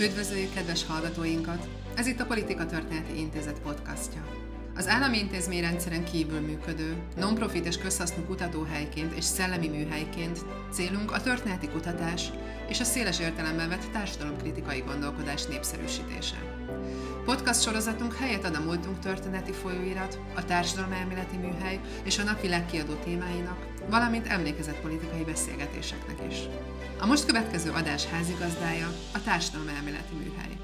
Üdvözöljük kedves hallgatóinkat! Ez itt a Politika Történeti Intézet podcastja. Az állami intézményrendszeren kívül működő, non-profit és közhasznú kutatóhelyként és szellemi műhelyként célunk a történeti kutatás és a széles értelemben vett társadalomkritikai gondolkodás népszerűsítése. Podcast sorozatunk helyet ad a múltunk történeti folyóirat, a társadalomelméleti műhely és a napi legkiadó témáinak, valamint emlékezetpolitikai beszélgetéseknek is. A most következő adás házigazdája a társadalomelméleti műhely.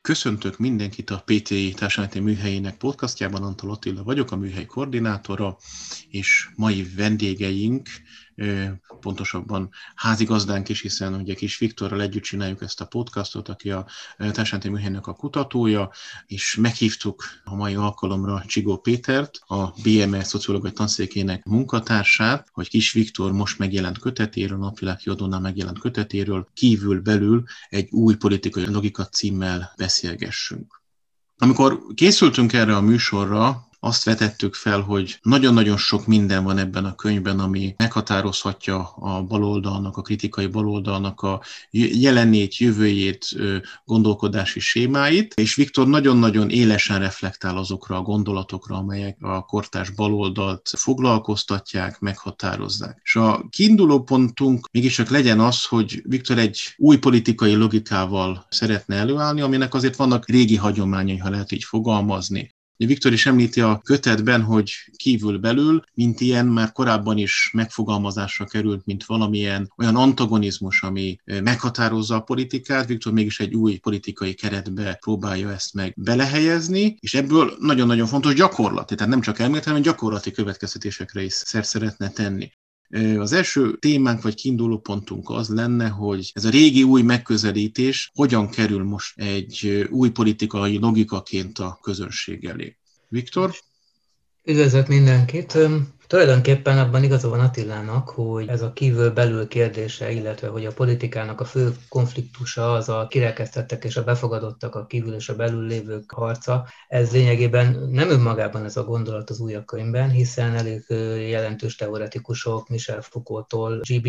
Köszöntök mindenkit a PTI Társadalmi Műhelyének podcastjában, Antal Attila vagyok, a műhely koordinátora, és mai vendégeink pontosabban házigazdánk is, hiszen ugye Kis Viktorral együtt csináljuk ezt a podcastot, aki a Társadalmi Műhelynek a kutatója, és meghívtuk a mai alkalomra Csigó Pétert, a BME szociológiai tanszékének munkatársát, hogy Kis Viktor most megjelent kötetéről, napvilág kiadónál megjelent kötetéről kívül belül egy új politikai logika címmel beszélgessünk. Amikor készültünk erre a műsorra, azt vetettük fel, hogy nagyon-nagyon sok minden van ebben a könyvben, ami meghatározhatja a baloldalnak, a kritikai baloldalnak a jelenét, jövőjét, gondolkodási sémáit, és Viktor nagyon-nagyon élesen reflektál azokra a gondolatokra, amelyek a kortás baloldalt foglalkoztatják, meghatározzák. És a kiinduló pontunk mégiscsak legyen az, hogy Viktor egy új politikai logikával szeretne előállni, aminek azért vannak régi hagyományai, ha lehet így fogalmazni. Viktor is említi a kötetben, hogy kívül-belül, mint ilyen már korábban is megfogalmazásra került, mint valamilyen olyan antagonizmus, ami meghatározza a politikát. Viktor mégis egy új politikai keretbe próbálja ezt meg belehelyezni, és ebből nagyon-nagyon fontos gyakorlati, tehát nem csak elmélet, hanem gyakorlati következtetésekre is szer szeretne tenni. Az első témánk vagy kiinduló pontunk az lenne, hogy ez a régi új megközelítés hogyan kerül most egy új politikai logikaként a közönség elé. Viktor? Üdvözlök mindenkit! Tulajdonképpen abban igaza van Attilának, hogy ez a kívül-belül kérdése, illetve hogy a politikának a fő konfliktusa az a kirekesztettek és a befogadottak, a kívül és a belül lévők harca. Ez lényegében nem önmagában ez a gondolat az újabb könyvben, hiszen elég jelentős teoretikusok, Michel Foucault-tól G.B.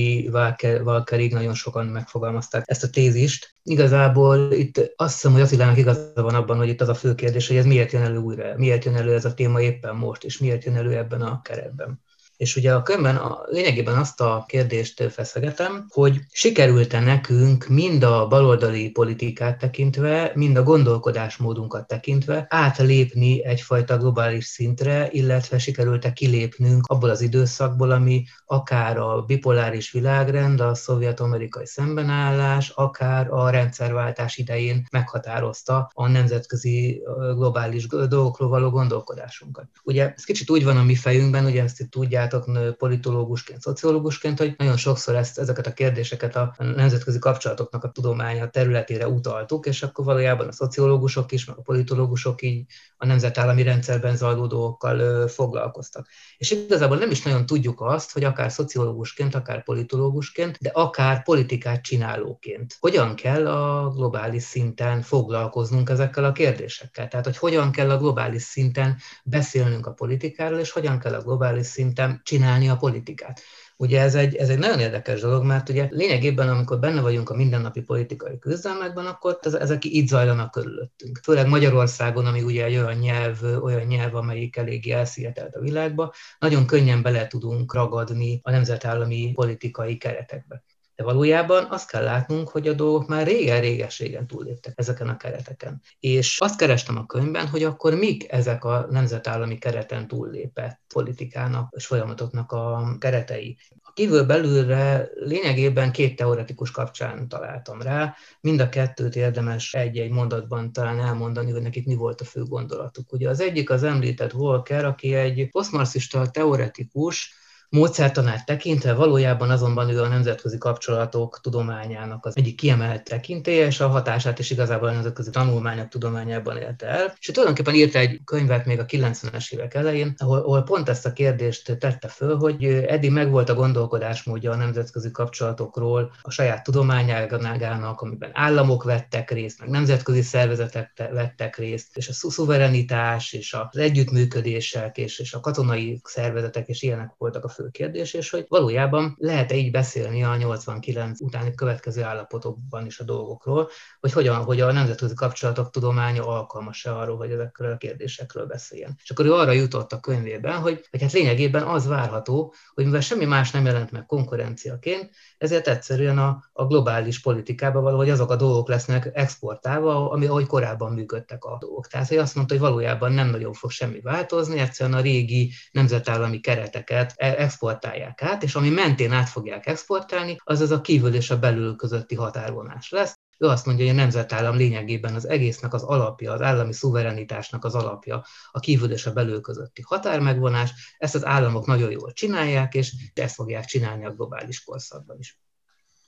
Walkerig nagyon sokan megfogalmazták ezt a tézist. Igazából itt azt hiszem, hogy Attilának igaza van abban, hogy itt az a fő kérdés, hogy ez miért jön elő újra, miért jön elő ez a téma éppen most, és miért jön elő ebben a keretben. És ugye a könyvben a, lényegében azt a kérdést feszegetem, hogy sikerült-e nekünk mind a baloldali politikát tekintve, mind a gondolkodásmódunkat tekintve átlépni egyfajta globális szintre, illetve sikerült-e kilépnünk abból az időszakból, ami akár a bipoláris világrend, a szovjet-amerikai szembenállás, akár a rendszerváltás idején meghatározta a nemzetközi globális dolgokról való gondolkodásunkat. Ugye ez kicsit úgy van a mi fejünkben, ugye ezt itt tudják, vizsgáltak politológusként, szociológusként, hogy nagyon sokszor ezt, ezeket a kérdéseket a nemzetközi kapcsolatoknak a tudománya területére utaltuk, és akkor valójában a szociológusok is, meg a politológusok így a nemzetállami rendszerben zajló dolgokkal foglalkoztak. És igazából nem is nagyon tudjuk azt, hogy akár szociológusként, akár politológusként, de akár politikát csinálóként hogyan kell a globális szinten foglalkoznunk ezekkel a kérdésekkel. Tehát, hogy hogyan kell a globális szinten beszélnünk a politikáról, és hogyan kell a globális szinten csinálni a politikát. Ugye ez egy, ez egy nagyon érdekes dolog, mert ugye lényegében, amikor benne vagyunk a mindennapi politikai küzdelmekben, akkor ezek így zajlanak körülöttünk. Főleg Magyarországon, ami ugye egy olyan nyelv, olyan nyelv, amelyik eléggé elszigetelt a világba, nagyon könnyen bele tudunk ragadni a nemzetállami politikai keretekbe. De valójában azt kell látnunk, hogy a dolgok már régen-réges-régen túlléptek ezeken a kereteken. És azt kerestem a könyvben, hogy akkor mik ezek a nemzetállami kereten túllépett politikának és folyamatoknak a keretei. A kívül belülre lényegében két teoretikus kapcsán találtam rá. Mind a kettőt érdemes egy-egy mondatban talán elmondani, hogy nekik mi volt a fő gondolatuk. Ugye az egyik az említett Walker, aki egy posztmarxista teoretikus, módszertanát tekintve, valójában azonban ő a nemzetközi kapcsolatok tudományának az egyik kiemelt tekintélye, és a hatását is igazából a nemzetközi tanulmányok tudományában élte el. És tulajdonképpen írt egy könyvet még a 90-es évek elején, ahol, ahol pont ezt a kérdést tette föl, hogy eddig megvolt a gondolkodásmódja a nemzetközi kapcsolatokról, a saját tudományágának, amiben államok vettek részt, meg nemzetközi szervezetek vettek részt, és a szuverenitás, és az együttműködések, és, és a katonai szervezetek, és ilyenek voltak a fő kérdés, és hogy valójában lehet-e így beszélni a 89 utáni következő állapotokban is a dolgokról, hogy hogyan, hogy a nemzetközi kapcsolatok tudománya alkalmas-e arról, hogy ezekről a kérdésekről beszéljen. És akkor ő arra jutott a könyvében, hogy, hogy hát lényegében az várható, hogy mivel semmi más nem jelent meg konkurenciaként, ezért egyszerűen a, a globális politikába valahogy azok a dolgok lesznek exportálva, ami ahogy korábban működtek a dolgok. Tehát, hogy azt mondta, hogy valójában nem nagyon fog semmi változni, egyszerűen a régi nemzetállami kereteket e- exportálják át, és ami mentén át fogják exportálni, az az a kívül és a belül közötti határvonás lesz. Ő azt mondja, hogy a nemzetállam lényegében az egésznek az alapja, az állami szuverenitásnak az alapja, a kívül és a belül közötti határmegvonás. Ezt az államok nagyon jól csinálják, és ezt fogják csinálni a globális korszakban is.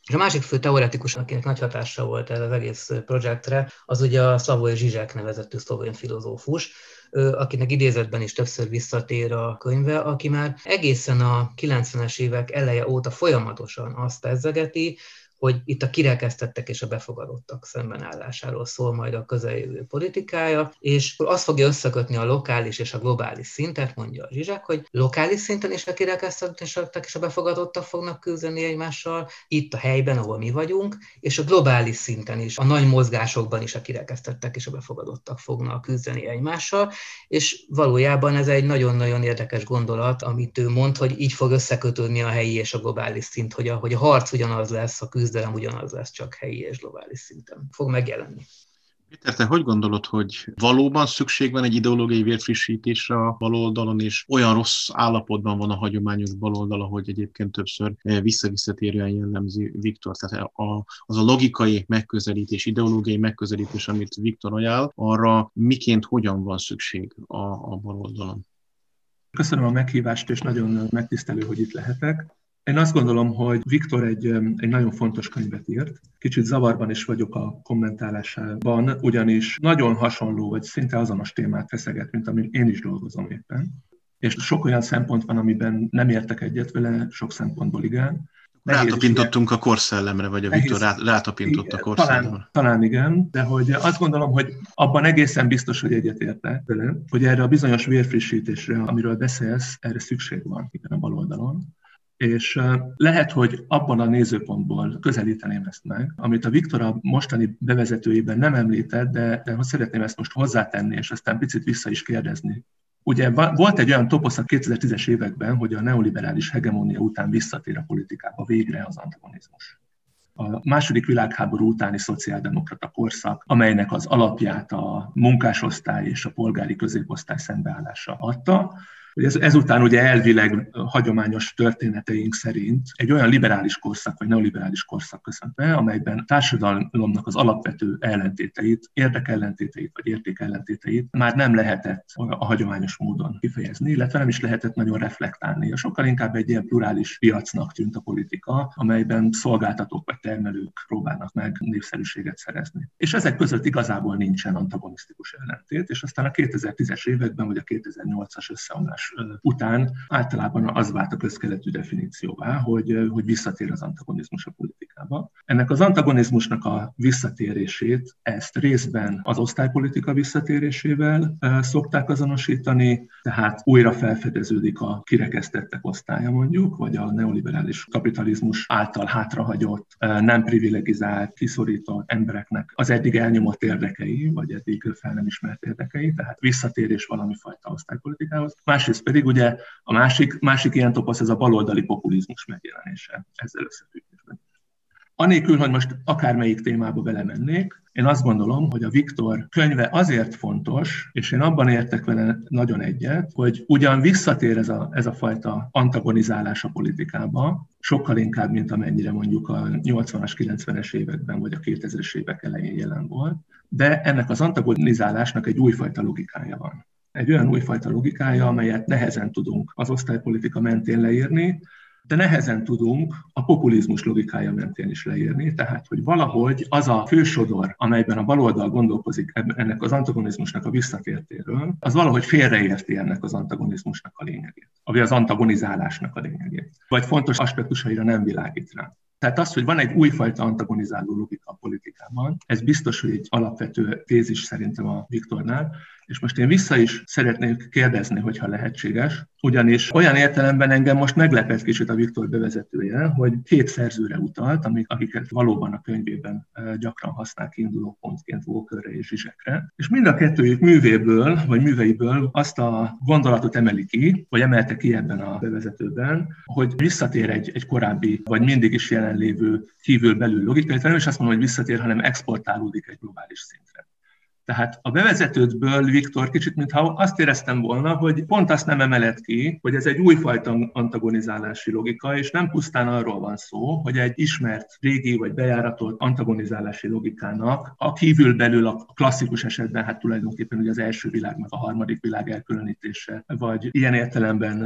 És a másik fő teoretikus, akinek nagy hatása volt ez az egész projektre, az ugye a Slavoj Zsizsek nevezetű szlovén filozófus, akinek idézetben is többször visszatér a könyve, aki már egészen a 90-es évek eleje óta folyamatosan azt ezzegeti, hogy itt a kirekesztettek és a befogadottak szembenállásáról szól majd a közeljövő politikája, és azt fogja összekötni a lokális és a globális szintet, mondja a Zsizsek, hogy lokális szinten is a kirekesztettek és a befogadottak fognak küzdeni egymással, itt a helyben, ahol mi vagyunk, és a globális szinten is, a nagy mozgásokban is a kirekesztettek és a befogadottak fognak küzdeni egymással, és valójában ez egy nagyon-nagyon érdekes gondolat, amit ő mond, hogy így fog összekötődni a helyi és a globális szint, hogy a, hogy a harc ugyanaz lesz a küzdelem, küzdelem ugyanaz lesz, csak helyi és globális szinten fog megjelenni. Péter, te hogy gondolod, hogy valóban szükség van egy ideológiai vérfrissítésre a baloldalon, és olyan rossz állapotban van a hagyományos baloldal, ahogy egyébként többször eh, visszavisszatérően jellemzi Viktor. Tehát a, az a logikai megközelítés, ideológiai megközelítés, amit Viktor ajánl, arra miként hogyan van szükség a, a baloldalon? Köszönöm a meghívást, és nagyon megtisztelő, hogy itt lehetek. Én azt gondolom, hogy Viktor egy, egy nagyon fontos könyvet írt. Kicsit zavarban is vagyok a kommentálásában, ugyanis nagyon hasonló, vagy szinte azonos témát feszeget, mint amit én is dolgozom éppen. És sok olyan szempont van, amiben nem értek egyet vele, sok szempontból igen. Rátapintottunk a korszellemre, vagy a Viktor rá, rátapintott a korszellemre. Talán, talán igen, de hogy azt gondolom, hogy abban egészen biztos, hogy egyetértek vele, hogy erre a bizonyos vérfrissítésre, amiről beszélsz, erre szükség van itt a bal oldalon és lehet, hogy abban a nézőpontból közelíteném ezt meg, amit a Viktor a mostani bevezetőjében nem említett, de, de szeretném ezt most hozzátenni, és aztán picit vissza is kérdezni. Ugye volt egy olyan toposz a 2010-es években, hogy a neoliberális hegemónia után visszatér a politikába végre az antagonizmus a második világháború utáni szociáldemokrata korszak, amelynek az alapját a munkásosztály és a polgári középosztály szembeállása adta, ez, ezután ugye elvileg hagyományos történeteink szerint egy olyan liberális korszak, vagy neoliberális korszak köszönt be, amelyben a társadalomnak az alapvető ellentéteit, érdekellentéteit, vagy értékellentéteit már nem lehetett a hagyományos módon kifejezni, illetve nem is lehetett nagyon reflektálni. Sokkal inkább egy ilyen plurális piacnak tűnt a politika, amelyben szolgáltatók vagy termelők próbálnak meg népszerűséget szerezni. És ezek között igazából nincsen antagonisztikus ellentét, és aztán a 2010-es években, vagy a 2008-as összeomlás után általában az vált a közkeletű definícióvá, hogy, hogy visszatér az antagonizmus a politikába. Ennek az antagonizmusnak a visszatérését, ezt részben az osztálypolitika visszatérésével szokták azonosítani, tehát újra felfedeződik a kirekesztettek osztálya mondjuk, vagy a neoliberális kapitalizmus által hátrahagyott, nem privilegizált, kiszorított embereknek az eddig elnyomott érdekei, vagy eddig fel nem ismert érdekei, tehát visszatérés valami fajta osztálypolitikához. Másrészt Másrészt pedig ugye a másik, másik ilyen topasz, ez a baloldali populizmus megjelenése ezzel összefüggésben. Anélkül, hogy most akármelyik témába belemennék, én azt gondolom, hogy a Viktor könyve azért fontos, és én abban értek vele nagyon egyet, hogy ugyan visszatér ez a, ez a fajta antagonizálás a politikába, sokkal inkább, mint amennyire mondjuk a 80-as, 90-es években, vagy a 2000-es évek elején jelen volt, de ennek az antagonizálásnak egy újfajta logikája van egy olyan újfajta logikája, amelyet nehezen tudunk az osztálypolitika mentén leírni, de nehezen tudunk a populizmus logikája mentén is leírni, tehát hogy valahogy az a fősodor, amelyben a baloldal gondolkozik ennek az antagonizmusnak a visszatértéről, az valahogy félreérti ennek az antagonizmusnak a lényegét, vagy az antagonizálásnak a lényegét, vagy fontos aspektusaira nem világít rá. Tehát az, hogy van egy újfajta antagonizáló logika a politikában, ez biztos, hogy egy alapvető tézis szerintem a Viktornál, És most én vissza is szeretnék kérdezni, hogyha lehetséges, ugyanis olyan értelemben engem most meglepett kicsit a Viktor bevezetője, hogy két szerzőre utalt, amik, akiket valóban a könyvében gyakran használ kiinduló pontként Walkerre és Zsizsekre, és mind a kettőjük művéből, vagy műveiből azt a gondolatot emeli ki, vagy emelte ki ebben a bevezetőben, hogy visszatér egy, egy korábbi, vagy mindig is jelenlévő kívül-belül logika, nem is azt mondom, hogy visszatér, hanem exportálódik egy globális szintre. Tehát a bevezetődből, Viktor, kicsit mintha azt éreztem volna, hogy pont azt nem emelet ki, hogy ez egy újfajta antagonizálási logika, és nem pusztán arról van szó, hogy egy ismert, régi vagy bejáratolt antagonizálási logikának a kívül belül a klasszikus esetben, hát tulajdonképpen ugye az első világ, meg a harmadik világ elkülönítése, vagy ilyen értelemben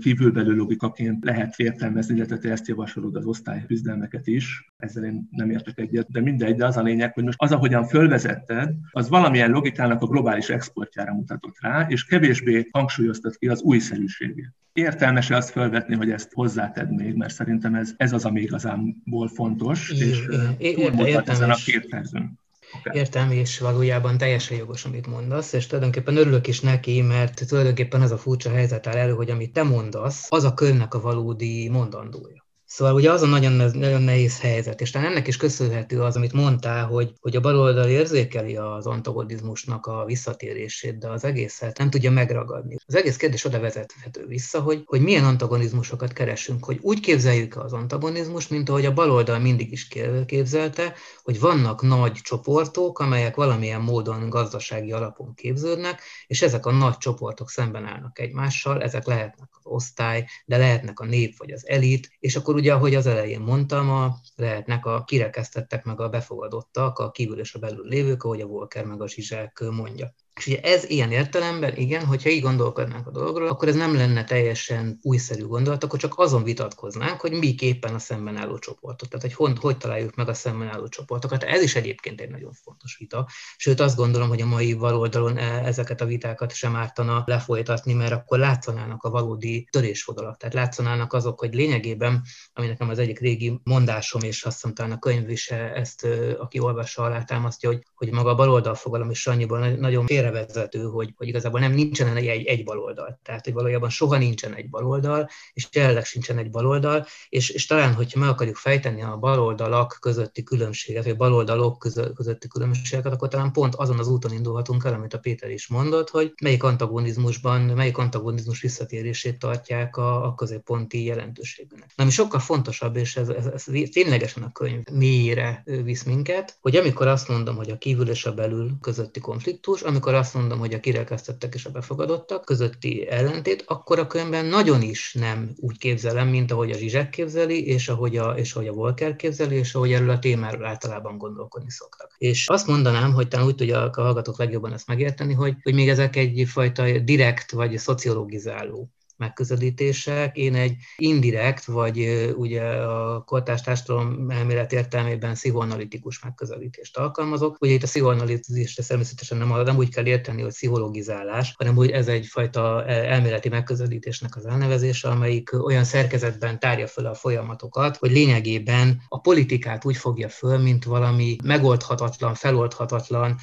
kívül belül logikaként lehet értelmezni, illetve te ezt javasolod az osztályküzdelmeket is, ezzel én nem értek egyet, de mindegy, de az a lényeg, hogy most az, ahogyan fölvezetted, az valamilyen logikának a globális exportjára mutatott rá, és kevésbé hangsúlyoztat ki az újszerűségét. Értelmes azt felvetni, hogy ezt hozzátedd még, mert szerintem ez, ez az, ami igazából fontos, és túlmutat ezen a két percön. Okay. Értem, és valójában teljesen jogos, amit mondasz, és tulajdonképpen örülök is neki, mert tulajdonképpen ez a furcsa helyzet áll elő, hogy amit te mondasz, az a körnek a valódi mondandója. Szóval ugye az a nagyon, nagyon nehéz helyzet, és talán ennek is köszönhető az, amit mondtál, hogy, hogy a baloldal érzékeli az antagonizmusnak a visszatérését, de az egészet nem tudja megragadni. Az egész kérdés oda vezethető vissza, hogy, hogy milyen antagonizmusokat keresünk, hogy úgy képzeljük az antagonizmust, mint ahogy a baloldal mindig is képzelte, hogy vannak nagy csoportok, amelyek valamilyen módon gazdasági alapon képződnek, és ezek a nagy csoportok szemben állnak egymással, ezek lehetnek az osztály, de lehetnek a nép vagy az elit, és akkor ugye, ahogy az elején mondtam, a, lehetnek a kirekesztettek meg a befogadottak, a kívül és a belül lévők, ahogy a Volker meg a Zsizsák mondja. És ugye ez ilyen értelemben, igen, hogyha így gondolkodnánk a dologról, akkor ez nem lenne teljesen újszerű gondolat, akkor csak azon vitatkoznánk, hogy mi képen a szemben álló csoportot, tehát hogy hogy, hogy találjuk meg a szemben álló csoportokat. Ez is egyébként egy nagyon fontos vita. Sőt, azt gondolom, hogy a mai baloldalon e, ezeket a vitákat sem ártana lefolytatni, mert akkor látszanának a valódi törésvonalak. Tehát látszanának azok, hogy lényegében, ami nekem az egyik régi mondásom, és azt hiszem talán a könyv is ezt, aki olvassa alá támasztja, hogy, hogy maga a baloldal fogalom is annyiból nagyon félre félrevezető, hogy, hogy igazából nem nincsen egy, egy baloldal. Tehát, hogy valójában soha nincsen egy baloldal, és jelenleg sincsen egy baloldal, és, és talán, hogyha meg akarjuk fejteni a baloldalak közötti különbséget, vagy baloldalok közötti különbségeket, akkor talán pont azon az úton indulhatunk el, amit a Péter is mondott, hogy melyik antagonizmusban, melyik antagonizmus visszatérését tartják a, a középponti jelentőségűnek. Ami sokkal fontosabb, és ez, ez, ez ténylegesen a könyv mélyére visz minket, hogy amikor azt mondom, hogy a kívül és a belül közötti konfliktus, amikor azt mondom, hogy a kirekesztettek és a befogadottak közötti ellentét, akkor a könyvben nagyon is nem úgy képzelem, mint ahogy a Zsizsek képzeli, és ahogy a, és ahogy a Volker képzeli, és ahogy erről a témáról általában gondolkodni szoktak. És azt mondanám, hogy talán úgy tudja a hallgatók legjobban ezt megérteni, hogy, hogy még ezek egyfajta direkt vagy szociologizáló megközelítések. Én egy indirekt, vagy ugye a kortárs társadalom elmélet értelmében pszichoanalitikus megközelítést alkalmazok. Ugye itt a pszichoanalitizést természetesen nem, nem úgy kell érteni, hogy pszichologizálás, hanem hogy ez egyfajta e, elméleti megközelítésnek az elnevezése, amelyik olyan szerkezetben tárja föl a folyamatokat, hogy lényegében a politikát úgy fogja föl, mint valami megoldhatatlan, feloldhatatlan,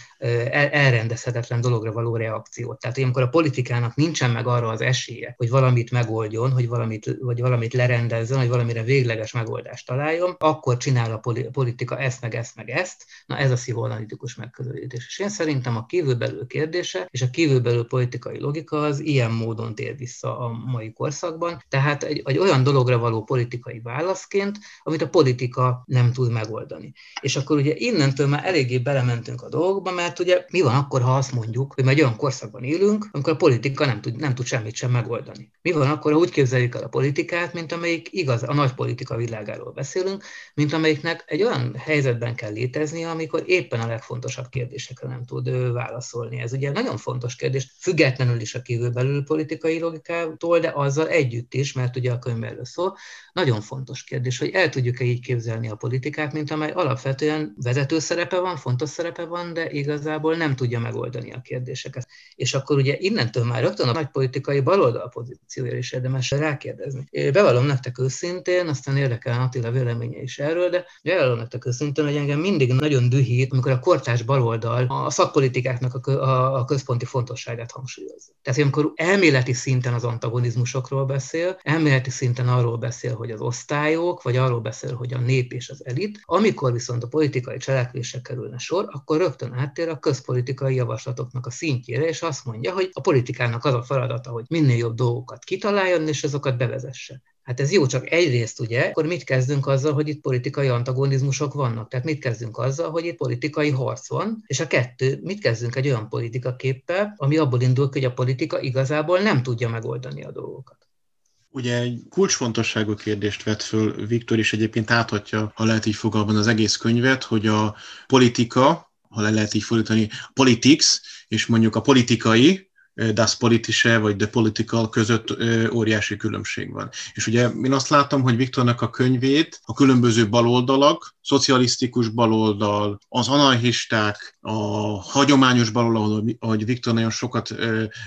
elrendezhetetlen dologra való reakciót. Tehát, hogy amikor a politikának nincsen meg arra az esélye, hogy valami valamit megoldjon, hogy valamit, vagy valamit lerendezzen, hogy valamire végleges megoldást találjon, akkor csinál a politika ezt, meg ezt, meg ezt. Na ez a pszichoanalitikus megközelítés. És én szerintem a kívülbelül kérdése és a kívülbelül politikai logika az ilyen módon tér vissza a mai korszakban. Tehát egy, egy olyan dologra való politikai válaszként, amit a politika nem tud megoldani. És akkor ugye innentől már eléggé belementünk a dolgokba, mert ugye mi van akkor, ha azt mondjuk, hogy egy olyan korszakban élünk, amikor a politika nem tud, nem tud semmit sem megoldani. Mi van akkor, ha úgy képzeljük el a politikát, mint amelyik igaz, a nagy politika világáról beszélünk, mint amelyiknek egy olyan helyzetben kell léteznie, amikor éppen a legfontosabb kérdésekre nem tud válaszolni. Ez ugye nagyon fontos kérdés, függetlenül is a kívülbelül politikai logikától, de azzal együtt is, mert ugye a könyv erről szól, nagyon fontos kérdés, hogy el tudjuk-e így képzelni a politikát, mint amely alapvetően vezető szerepe van, fontos szerepe van, de igazából nem tudja megoldani a kérdéseket. És akkor ugye innentől már rögtön a nagy politikai baloldal konstrukciója is érdemes rákérdezni. Bevallom nektek őszintén, aztán érdekel Attila véleménye is erről, de bevallom nektek őszintén, hogy engem mindig nagyon dühít, amikor a kortás baloldal a szakpolitikáknak a központi fontosságát hangsúlyozza. Tehát, amikor elméleti szinten az antagonizmusokról beszél, elméleti szinten arról beszél, hogy az osztályok, vagy arról beszél, hogy a nép és az elit, amikor viszont a politikai cselekvésre kerülne sor, akkor rögtön áttér a közpolitikai javaslatoknak a szintjére, és azt mondja, hogy a politikának az a feladata, hogy minél jobb dolgokat kitaláljon, és azokat bevezesse. Hát ez jó, csak egyrészt ugye, akkor mit kezdünk azzal, hogy itt politikai antagonizmusok vannak? Tehát mit kezdünk azzal, hogy itt politikai harc van, és a kettő, mit kezdünk egy olyan politikaképpel, ami abból indul, hogy a politika igazából nem tudja megoldani a dolgokat. Ugye egy kulcsfontosságú kérdést vett föl Viktor is egyébként áthatja, ha lehet így fogalmazni az egész könyvet, hogy a politika, ha le lehet így fordítani, politics, és mondjuk a politikai, das Politische vagy The Political között óriási különbség van. És ugye én azt látom, hogy Viktornak a könyvét a különböző baloldalak, szocialisztikus baloldal, az anarchisták, a hagyományos baloldal, ahogy Viktor nagyon sokat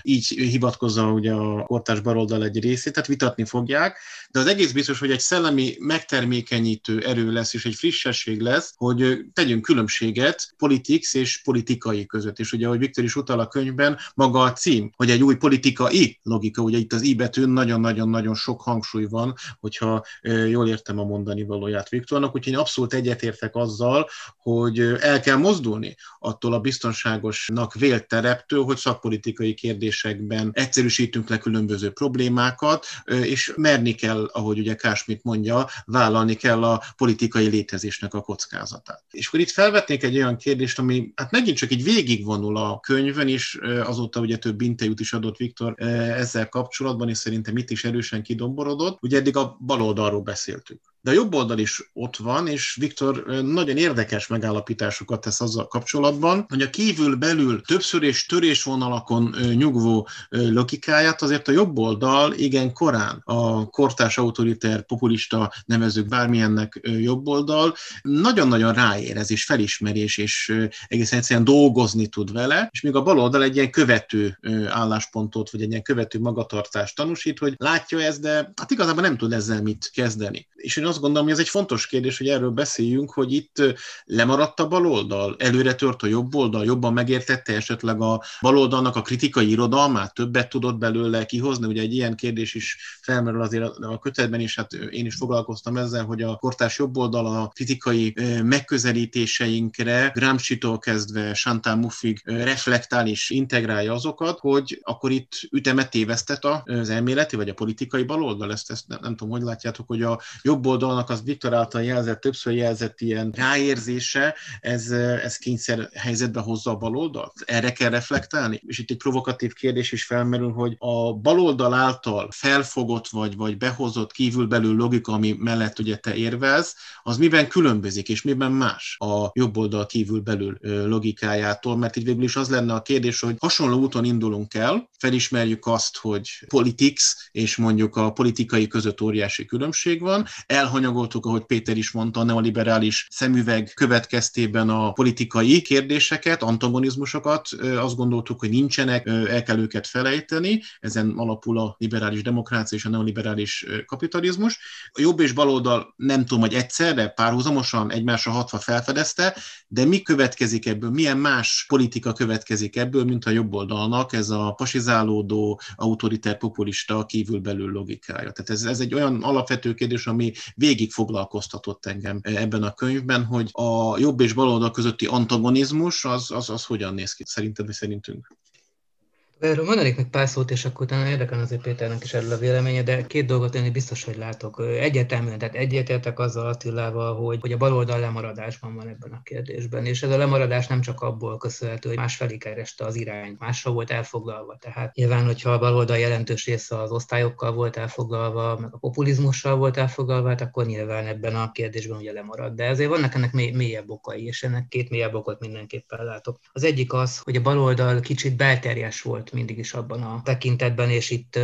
így hivatkozza ugye a kortás baloldal egy részét, tehát vitatni fogják, de az egész biztos, hogy egy szellemi megtermékenyítő erő lesz, és egy frissesség lesz, hogy tegyünk különbséget politics és politikai között. És ugye, ahogy Viktor is utal a könyvben, maga a cím, hogy egy új politikai logika, ugye itt az i betűn nagyon-nagyon-nagyon sok hangsúly van, hogyha jól értem a mondani valóját Viktornak, úgyhogy én abszolút egyetértek azzal, hogy el kell mozdulni attól a biztonságosnak vélt tereptől, hogy szakpolitikai kérdésekben egyszerűsítünk le különböző problémákat, és merni kell, ahogy ugye Kásmit mondja, vállalni kell a politikai létezésnek a kockázatát. És akkor itt felvetnék egy olyan kérdést, ami hát megint csak így végigvonul a könyvön, és azóta ugye több interjút is adott Viktor ezzel kapcsolatban, és szerintem itt is erősen kidomborodott. Ugye eddig a baloldalról beszéltünk de a jobb oldal is ott van, és Viktor nagyon érdekes megállapításokat tesz azzal kapcsolatban, hogy a kívül-belül többször és törésvonalakon nyugvó logikáját azért a jobb oldal igen korán a kortás autoriter, populista nevezők bármilyennek jobb oldal nagyon-nagyon ráérez és felismerés, és egészen egyszerűen dolgozni tud vele, és még a bal oldal egy ilyen követő álláspontot, vagy egy ilyen követő magatartást tanúsít, hogy látja ezt, de hát igazából nem tud ezzel mit kezdeni. És én azt gondolom, hogy ez egy fontos kérdés, hogy erről beszéljünk, hogy itt lemaradt a baloldal, előre tört a jobb oldal, jobban megértette esetleg a baloldalnak a kritikai irodalmát, többet tudott belőle kihozni. Ugye egy ilyen kérdés is felmerül azért a kötetben is, hát én is foglalkoztam ezzel, hogy a kortás jobb oldal a kritikai megközelítéseinkre, Gramsci-tól kezdve Chantal Muffig reflektál és integrálja azokat, hogy akkor itt ütemet tévesztett az elméleti vagy a politikai baloldal. Ezt, ezt nem, nem tudom, hogy látjátok, hogy a jobb oldalnak az Viktor által jelzett, többször jelzett ilyen ráérzése, ez, ez kényszer helyzetbe hozza a baloldalt? Erre kell reflektálni? És itt egy provokatív kérdés is felmerül, hogy a baloldal által felfogott vagy, vagy behozott kívülbelül logika, ami mellett ugye te érvelsz, az miben különbözik, és miben más a jobb oldal kívülbelül logikájától, mert itt végül is az lenne a kérdés, hogy hasonló úton indulunk el, felismerjük azt, hogy politics és mondjuk a politikai között óriási különbség van, elhanyagoltuk, ahogy Péter is mondta, a neoliberális szemüveg következtében a politikai kérdéseket, antagonizmusokat, azt gondoltuk, hogy nincsenek, el kell őket felejteni, ezen alapul a liberális demokrácia és a neoliberális kapitalizmus. A jobb és baloldal nem tudom, hogy egyszerre, párhuzamosan egymásra hatva felfedezte, de mi következik ebből, milyen más politika következik ebből, mint a jobb oldalnak ez a pasizálódó, autoriter, populista, kívülbelül logikája. Tehát ez, ez egy olyan alapvető kérdés, ami végig foglalkoztatott engem ebben a könyvben, hogy a jobb és baloldal közötti antagonizmus az, az, az hogyan néz ki szerinted, vagy szerintünk? Erről mondanék még pár szót, és akkor utána érdekel azért Péternek is erről a véleménye, de két dolgot én biztos, hogy látok. Egyértelműen, tehát egyetértek azzal Attilával, hogy, hogy a baloldal lemaradásban van ebben a kérdésben, és ez a lemaradás nem csak abból köszönhető, hogy másfelé kereste az irány, másra volt elfoglalva. Tehát nyilván, hogyha a baloldal jelentős része az osztályokkal volt elfoglalva, meg a populizmussal volt elfoglalva, hát akkor nyilván ebben a kérdésben ugye lemarad. De ezért vannak ennek mély, mélyebb okai, és ennek két mélyebb okot mindenképpen látok. Az egyik az, hogy a baloldal kicsit belterjes volt volt mindig is abban a tekintetben, és itt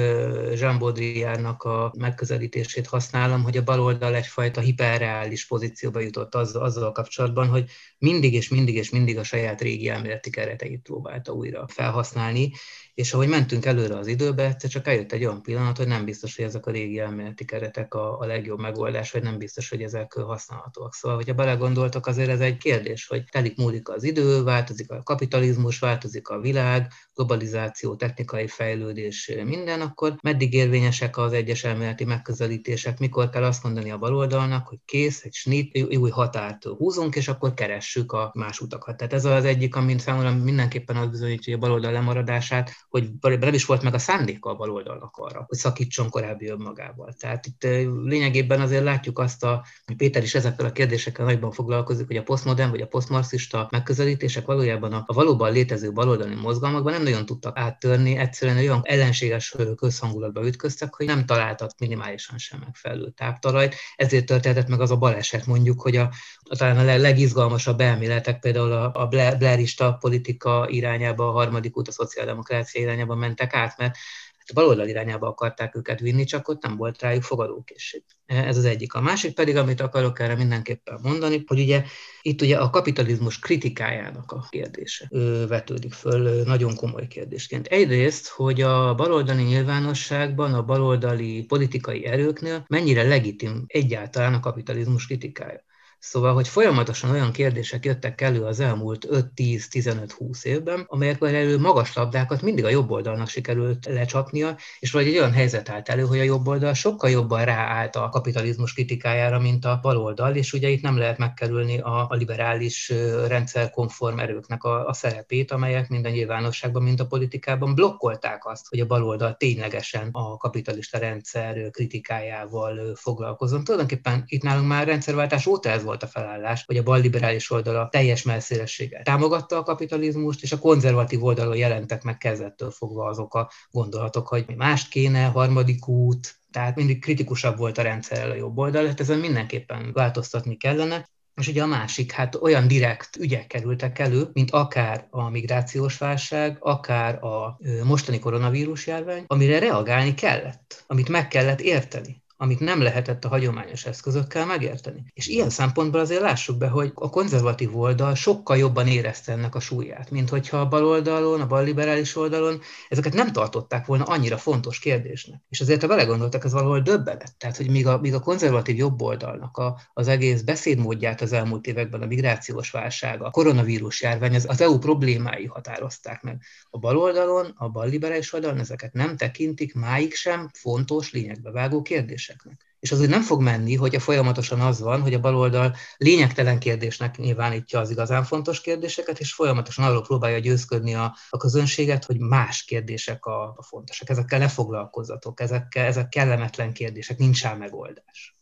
Jean Baudrillardnak a megközelítését használom, hogy a baloldal egyfajta hiperreális pozícióba jutott azzal, azzal kapcsolatban, hogy mindig és mindig és mindig a saját régi elméleti kereteit próbálta újra felhasználni, és ahogy mentünk előre az időbe, egyszer csak eljött egy olyan pillanat, hogy nem biztos, hogy ezek a régi elméleti keretek a, a legjobb megoldás, vagy nem biztos, hogy ezek használhatóak. Szóval, hogyha belegondoltak, azért ez egy kérdés, hogy telik múlik az idő, változik a kapitalizmus, változik a világ, globalizáció, technikai fejlődés, minden, akkor meddig érvényesek az egyes elméleti megközelítések, mikor kell azt mondani a baloldalnak, hogy kész, egy snit, új határt húzunk, és akkor keressük a más utakat. Tehát ez az egyik, amit számomra mindenképpen az bizonyítja, hogy a baloldal lemaradását, hogy nem is volt meg a szándéka a baloldalnak arra, hogy szakítson korábbi önmagával. Tehát itt lényegében azért látjuk azt, a, hogy Péter is ezekkel a kérdésekkel nagyban foglalkozik, hogy a posztmodern vagy a posztmarxista megközelítések valójában a, a valóban létező baloldali mozgalmakban nem nagyon tudtak áttörni, egyszerűen olyan ellenséges közhangulatba ütköztek, hogy nem találtak minimálisan sem megfelelő táptalajt. Ezért történhetett meg az a baleset mondjuk, hogy a, a talán a legizgalmasabb elméletek, például a, a Blairista politika irányába, a harmadik út a szociáldemokrácia irányába mentek át, mert hát baloldal irányába akarták őket vinni, csak ott nem volt rájuk fogadókészség. Ez az egyik. A másik pedig, amit akarok erre mindenképpen mondani, hogy ugye itt ugye a kapitalizmus kritikájának a kérdése vetődik föl nagyon komoly kérdésként. Egyrészt, hogy a baloldali nyilvánosságban, a baloldali politikai erőknél mennyire legitim egyáltalán a kapitalizmus kritikája. Szóval, hogy folyamatosan olyan kérdések jöttek elő az elmúlt 5-10-15-20 évben, amelyekben elő magas labdákat mindig a jobb oldalnak sikerült lecsapnia, és vagy egy olyan helyzet állt elő, hogy a jobb oldal sokkal jobban ráállt a kapitalizmus kritikájára, mint a bal oldal, és ugye itt nem lehet megkerülni a, a liberális rendszerkonform erőknek a, a szerepét, amelyek mind a nyilvánosságban, mind a politikában blokkolták azt, hogy a baloldal ténylegesen a kapitalista rendszer kritikájával foglalkozzon. Tulajdonképpen itt nálunk már rendszerváltás óta ez volt volt a felállás, hogy a balliberális oldala teljes melszélességgel támogatta a kapitalizmust, és a konzervatív oldalon jelentek meg kezdettől fogva azok a gondolatok, hogy mást kéne, harmadik út, tehát mindig kritikusabb volt a rendszer a jobb oldal, hát ezen mindenképpen változtatni kellene. És ugye a másik, hát olyan direkt ügyek kerültek elő, mint akár a migrációs válság, akár a mostani koronavírus járvány, amire reagálni kellett, amit meg kellett érteni amit nem lehetett a hagyományos eszközökkel megérteni. És ilyen szempontból azért lássuk be, hogy a konzervatív oldal sokkal jobban érezte ennek a súlyát, mint hogyha a bal oldalon, a balliberális oldalon ezeket nem tartották volna annyira fontos kérdésnek. És azért, ha belegondoltak, ez valahol döbbenet. Tehát, hogy míg a, míg a konzervatív jobb oldalnak a, az egész beszédmódját az elmúlt években a migrációs válság, a koronavírus járvány, az, az EU problémái határozták meg. A bal oldalon, a balliberális oldalon ezeket nem tekintik máig sem fontos, lényegbe vágó kérdések kérdéseknek. És azért nem fog menni, hogyha folyamatosan az van, hogy a baloldal lényegtelen kérdésnek nyilvánítja az igazán fontos kérdéseket, és folyamatosan arról próbálja győzködni a, a közönséget, hogy más kérdések a, a fontosak. Ezekkel ne foglalkozzatok, ezekkel, ezek kellemetlen kérdések, nincs rá megoldás.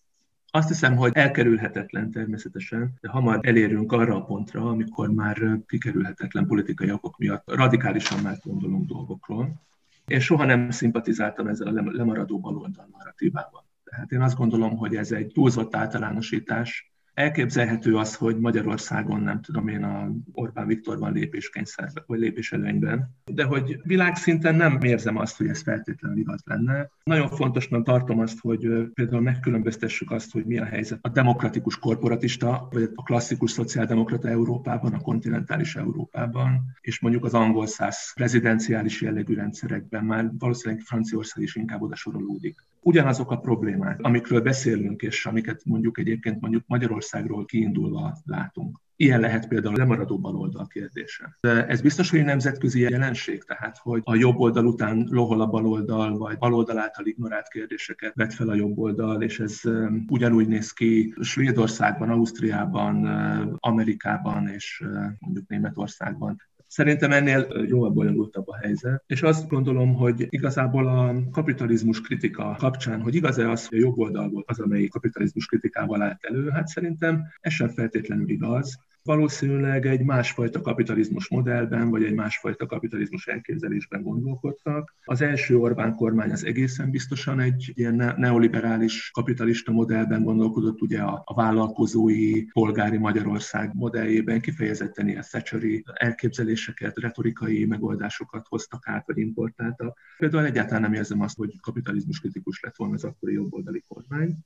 Azt hiszem, hogy elkerülhetetlen természetesen, de hamar elérünk arra a pontra, amikor már kikerülhetetlen politikai okok miatt radikálisan meggondolunk dolgokról. Én soha nem szimpatizáltam ezzel a lemaradó baloldal narratívával. Tehát én azt gondolom, hogy ez egy túlzott általánosítás, Elképzelhető az, hogy Magyarországon, nem tudom én, a Orbán Viktor van lépéskényszerben, vagy lépéselőnyben, de hogy világszinten nem érzem azt, hogy ez feltétlenül igaz lenne. Nagyon fontosnak tartom azt, hogy például megkülönböztessük azt, hogy mi a helyzet a demokratikus korporatista, vagy a klasszikus szociáldemokrata Európában, a kontinentális Európában, és mondjuk az angol száz prezidenciális jellegű rendszerekben, már valószínűleg Franciaország is inkább oda sorolódik. Ugyanazok a problémák, amikről beszélünk, és amiket mondjuk egyébként mondjuk Magyarország Magyarországról kiindulva látunk. Ilyen lehet például a lemaradó baloldal kérdése. De ez biztos, hogy nemzetközi jelenség, tehát hogy a jobb oldal után lohol a baloldal, vagy baloldal által ignorált kérdéseket vet fel a jobb oldal, és ez um, ugyanúgy néz ki Svédországban, Ausztriában, uh, Amerikában és uh, mondjuk Németországban. Szerintem ennél jóval bonyolultabb a helyzet, és azt gondolom, hogy igazából a kapitalizmus kritika kapcsán, hogy igaz-e az, hogy a jobb oldal volt az, amelyik kapitalizmus kritikával állt elő, hát szerintem ez sem feltétlenül igaz. Valószínűleg egy másfajta kapitalizmus modellben, vagy egy másfajta kapitalizmus elképzelésben gondolkodtak. Az első Orbán kormány az egészen biztosan egy ilyen neoliberális kapitalista modellben gondolkodott, ugye a, vállalkozói, polgári Magyarország modelljében kifejezetten ilyen Thatcheri elképzeléseket, retorikai megoldásokat hoztak át, vagy importáltak. Például egyáltalán nem érzem azt, hogy kapitalizmus kritikus lett volna az akkori jobboldali kormány.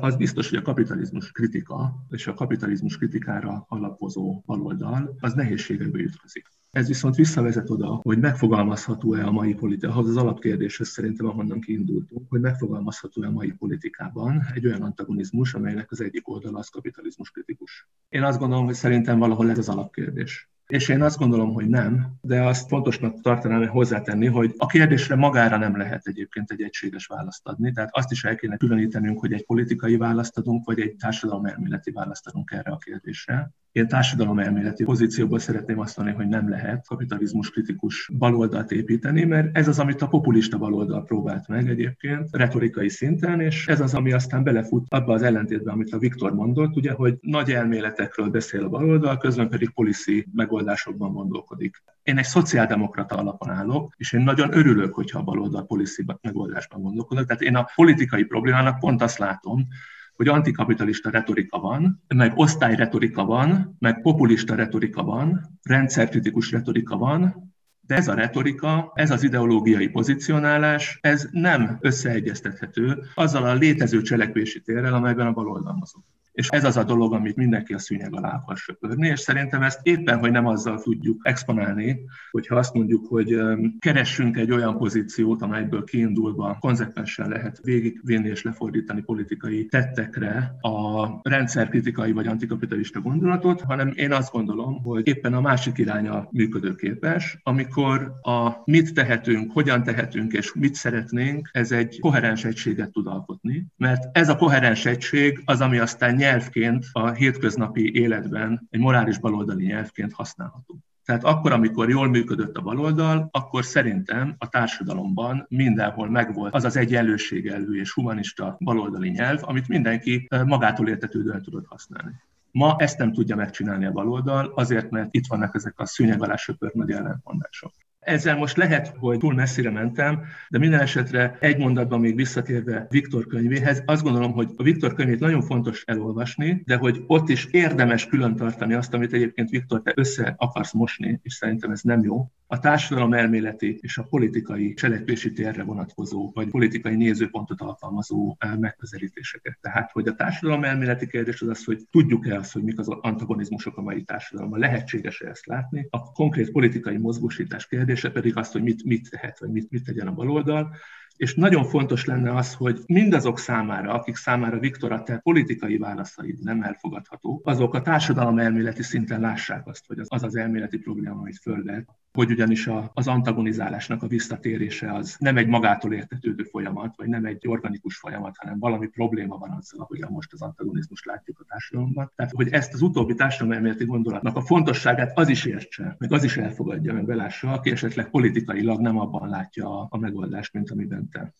Az biztos, hogy a kapitalizmus kritika és a kapitalizmus kritikára alapozó baloldal az nehézségekbe ütközik. Ez viszont visszavezet oda, hogy megfogalmazható-e a mai politika, ahhoz az alapkérdéshez szerintem, ahonnan kiindultunk, hogy megfogalmazható-e a mai politikában egy olyan antagonizmus, amelynek az egyik oldala az kapitalizmus kritikus. Én azt gondolom, hogy szerintem valahol ez az alapkérdés. És én azt gondolom, hogy nem, de azt fontosnak tartanám hozzátenni, hogy a kérdésre magára nem lehet egyébként egy egységes választ adni. Tehát azt is el kéne különítenünk, hogy egy politikai választ adunk, vagy egy társadalomelméleti választ adunk erre a kérdésre. Én társadalomelméleti pozícióból szeretném azt mondani, hogy nem lehet kapitalizmus kritikus baloldalt építeni, mert ez az, amit a populista baloldal próbált meg egyébként retorikai szinten, és ez az, ami aztán belefut abba az ellentétbe, amit a Viktor mondott, ugye, hogy nagy elméletekről beszél a baloldal, közben pedig policy megoldásokban gondolkodik. Én egy szociáldemokrata alapon állok, és én nagyon örülök, hogyha a baloldal policy megoldásban gondolkodok. Tehát én a politikai problémának pont azt látom, hogy antikapitalista retorika van, meg osztályretorika van, meg populista retorika van, rendszerkritikus retorika van, de ez a retorika, ez az ideológiai pozicionálás, ez nem összeegyeztethető azzal a létező cselekvési térrel, amelyben a baloldal mozog. És ez az a dolog, amit mindenki a szűnyeg alá akar söpörni, és szerintem ezt éppen, hogy nem azzal tudjuk exponálni, hogyha azt mondjuk, hogy keressünk egy olyan pozíciót, amelyből kiindulva konzekvensen lehet végigvinni és lefordítani politikai tettekre a rendszerkritikai vagy antikapitalista gondolatot, hanem én azt gondolom, hogy éppen a másik iránya működőképes, amikor a mit tehetünk, hogyan tehetünk és mit szeretnénk, ez egy koherens egységet tud alkotni, mert ez a koherens egység az, ami aztán nyelvként a hétköznapi életben egy morális baloldali nyelvként használható. Tehát akkor, amikor jól működött a baloldal, akkor szerintem a társadalomban mindenhol megvolt az az egyenlőségelvű és humanista baloldali nyelv, amit mindenki eh, magától értetődően tudott használni. Ma ezt nem tudja megcsinálni a baloldal, azért, mert itt vannak ezek a szűnyeg alá söpört nagy ellentmondások. Ezzel most lehet, hogy túl messzire mentem, de minden esetre egy mondatban még visszatérve Viktor könyvéhez, azt gondolom, hogy a Viktor könyvét nagyon fontos elolvasni, de hogy ott is érdemes külön tartani azt, amit egyébként Viktor te össze akarsz mosni, és szerintem ez nem jó, a társadalom elméleti és a politikai cselekvési térre vonatkozó, vagy politikai nézőpontot alkalmazó eh, megközelítéseket. Tehát, hogy a társadalom elméleti kérdés az az, hogy tudjuk-e azt, hogy mik az antagonizmusok a mai társadalomban, lehetséges-e ezt látni. A konkrét politikai mozgósítás kérdése pedig az, hogy mit, mit tehet, vagy mit, mit tegyen a baloldal. És nagyon fontos lenne az, hogy mindazok számára, akik számára Viktor a te politikai válaszaid nem elfogadható, azok a társadalom elméleti szinten lássák azt, hogy az az, elméleti probléma, amit fölvet, hogy ugyanis az antagonizálásnak a visszatérése az nem egy magától értetődő folyamat, vagy nem egy organikus folyamat, hanem valami probléma van azzal, ahogy most az antagonizmus látjuk a társadalomban. Tehát, hogy ezt az utóbbi társadalomelméleti gondolatnak a fontosságát az is értse, meg az is elfogadja, meg belássa, aki esetleg politikailag nem abban látja a, a megoldást, mint amiben te.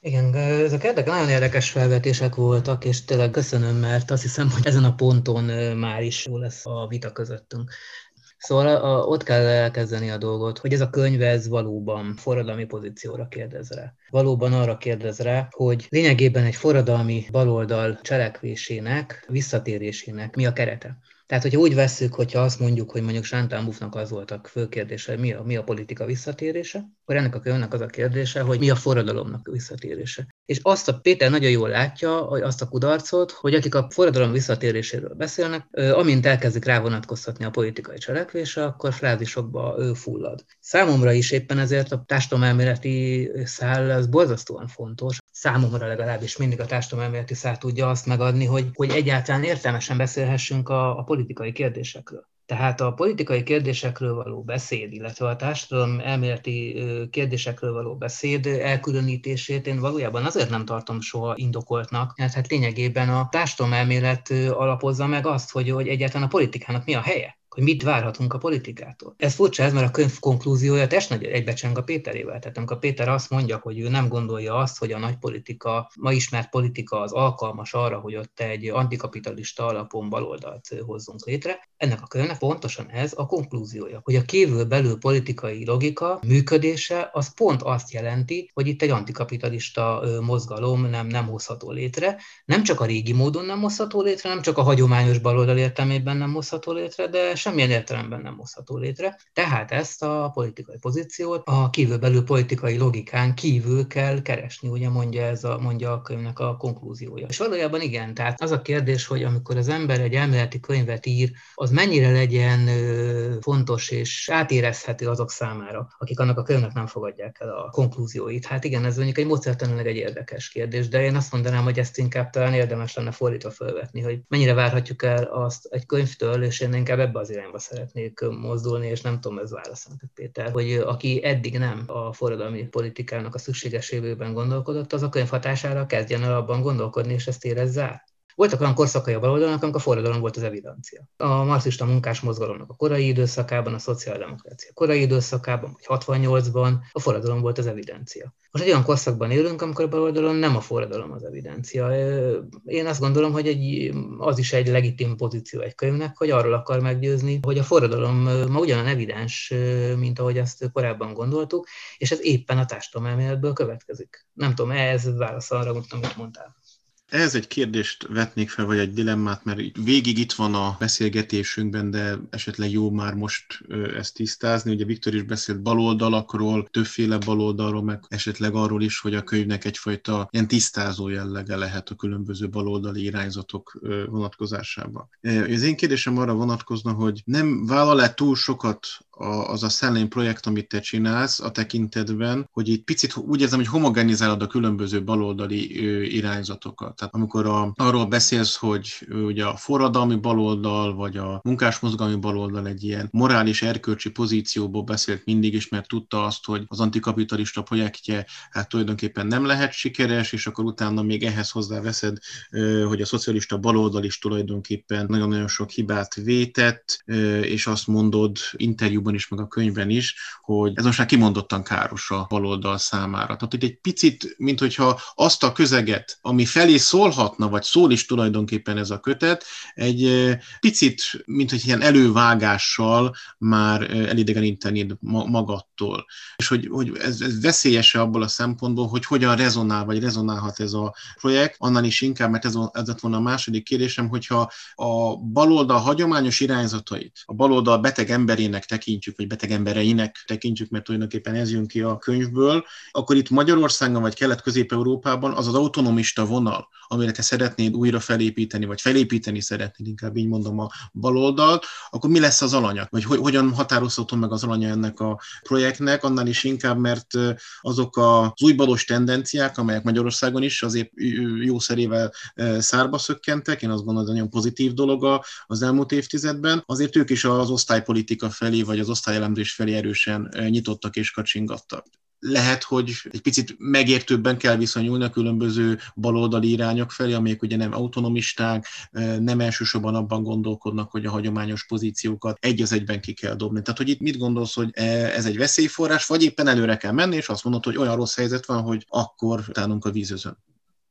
Igen, ezek érdekes, nagyon érdekes felvetések voltak, és tényleg köszönöm, mert azt hiszem, hogy ezen a ponton már is jó lesz a vita közöttünk. Szóval ott kell elkezdeni a dolgot, hogy ez a könyv ez valóban forradalmi pozícióra kérdez rá. Valóban arra kérdez rá, hogy lényegében egy forradalmi baloldal cselekvésének, visszatérésének mi a kerete. Tehát, hogyha úgy vesszük, hogyha azt mondjuk, hogy mondjuk Sántán Buffnak az volt a fő kérdése, mi a, mi a politika visszatérése, akkor ennek a könyvnek az a kérdése, hogy mi a forradalomnak a visszatérése. És azt a Péter nagyon jól látja, hogy azt a kudarcot, hogy akik a forradalom visszatéréséről beszélnek, amint elkezdik rávonatkoztatni a politikai cselekvésre, akkor frázisokba ő fullad. Számomra is éppen ezért a társadalomelméleti szál az borzasztóan fontos. Számomra legalábbis mindig a társadalomelméleti szál tudja azt megadni, hogy, hogy egyáltalán értelmesen beszélhessünk a, a politikai kérdésekről. Tehát a politikai kérdésekről való beszéd, illetve a társadalom elméleti kérdésekről való beszéd elkülönítését én valójában azért nem tartom soha indokoltnak, mert hát lényegében a társadalom elmélet alapozza meg azt, hogy, hogy egyáltalán a politikának mi a helye hogy mit várhatunk a politikától. Ez furcsa, ez, mert a könyv konklúziója test nagy egybecseng a Péterével. Tehát amikor Péter azt mondja, hogy ő nem gondolja azt, hogy a nagy politika, ma ismert politika az alkalmas arra, hogy ott egy antikapitalista alapon baloldalt hozzunk létre, ennek a könyvnek pontosan ez a konklúziója, hogy a kívül-belül politikai logika működése az pont azt jelenti, hogy itt egy antikapitalista mozgalom nem, nem hozható létre, nem csak a régi módon nem hozható létre, nem csak a hagyományos baloldal értelmében nem hozható létre, de semmilyen értelemben nem hozható létre. Tehát ezt a politikai pozíciót a kívülbelül politikai logikán kívül kell keresni, ugye mondja ez a, mondja a könyvnek a konklúziója. És valójában igen, tehát az a kérdés, hogy amikor az ember egy elméleti könyvet ír, az mennyire legyen fontos és átérezhető azok számára, akik annak a könyvnek nem fogadják el a konklúzióit. Hát igen, ez mondjuk egy módszertanilag egy érdekes kérdés, de én azt mondanám, hogy ezt inkább talán érdemes lenne fordítva felvetni, hogy mennyire várhatjuk el azt egy könyvtől, és én inkább ebbe az irányba szeretnék mozdulni, és nem tudom, ez válaszol Péter, hogy aki eddig nem a forradalmi politikának a szükségességében gondolkodott, az a könyv hatására kezdjen el abban gondolkodni, és ezt érezze át. Voltak olyan korszakai a baloldalnak, amikor a forradalom volt az evidencia. A marxista munkás mozgalomnak a korai időszakában, a szociáldemokrácia korai időszakában, vagy 68-ban a forradalom volt az evidencia. Most egy olyan korszakban élünk, amikor a baloldalon nem a forradalom az evidencia. Én azt gondolom, hogy egy, az is egy legitim pozíció egy könyvnek, hogy arról akar meggyőzni, hogy a forradalom ma ugyanan evidens, mint ahogy azt korábban gondoltuk, és ez éppen a társadalomelméletből következik. Nem tudom, ez válasz arra, amit mondtál. Ez egy kérdést vetnék fel, vagy egy dilemmát, mert végig itt van a beszélgetésünkben, de esetleg jó már most ezt tisztázni. Ugye Viktor is beszélt baloldalakról, többféle baloldalról, meg esetleg arról is, hogy a könyvnek egyfajta ilyen tisztázó jellege lehet a különböző baloldali irányzatok vonatkozásában. Az én kérdésem arra vonatkozna, hogy nem vállal-e túl sokat az a szellemi projekt, amit te csinálsz a tekintetben, hogy itt picit úgy érzem, hogy homogenizálod a különböző baloldali irányzatokat. Tehát amikor a, arról beszélsz, hogy ugye a forradalmi baloldal, vagy a munkásmozgalmi baloldal egy ilyen morális, erkölcsi pozícióból beszélt mindig is, mert tudta azt, hogy az antikapitalista projektje hát tulajdonképpen nem lehet sikeres, és akkor utána még ehhez hozzáveszed, hogy a szocialista baloldal is tulajdonképpen nagyon-nagyon sok hibát vétett, és azt mondod interjúban interjúban is, meg a könyvben is, hogy ez most már kimondottan káros a baloldal számára. Tehát itt egy picit, mint hogyha azt a közeget, ami felé szólhatna, vagy szól is tulajdonképpen ez a kötet, egy picit, mint hogy ilyen elővágással már elidegenítenéd magadtól. És hogy, hogy ez, ez veszélyes abból a szempontból, hogy hogyan rezonál, vagy rezonálhat ez a projekt, annál is inkább, mert ez, ez lett volna a második kérdésem, hogyha a baloldal hagyományos irányzatait, a baloldal beteg emberének tekint tekintjük, vagy beteg embereinek tekintjük, mert tulajdonképpen ez jön ki a könyvből, akkor itt Magyarországon vagy Kelet-Közép-Európában az az autonomista vonal, amire te szeretnéd újra felépíteni, vagy felépíteni szeretnéd, inkább így mondom a baloldalt, akkor mi lesz az alanya? Vagy hogy, hogyan határozható meg az alanya ennek a projektnek, annál is inkább, mert azok az új balos tendenciák, amelyek Magyarországon is azért jó szerével szárba szökkentek, én azt gondolom, hogy nagyon pozitív dolog az elmúlt évtizedben, azért ők is az osztálypolitika felé, vagy az az osztályelemzés felé erősen nyitottak és kacsingattak lehet, hogy egy picit megértőbben kell viszonyulni a különböző baloldali irányok felé, amelyek ugye nem autonomisták, nem elsősorban abban gondolkodnak, hogy a hagyományos pozíciókat egy az egyben ki kell dobni. Tehát, hogy itt mit gondolsz, hogy ez egy veszélyforrás, vagy éppen előre kell menni, és azt mondod, hogy olyan rossz helyzet van, hogy akkor tánunk a vízözön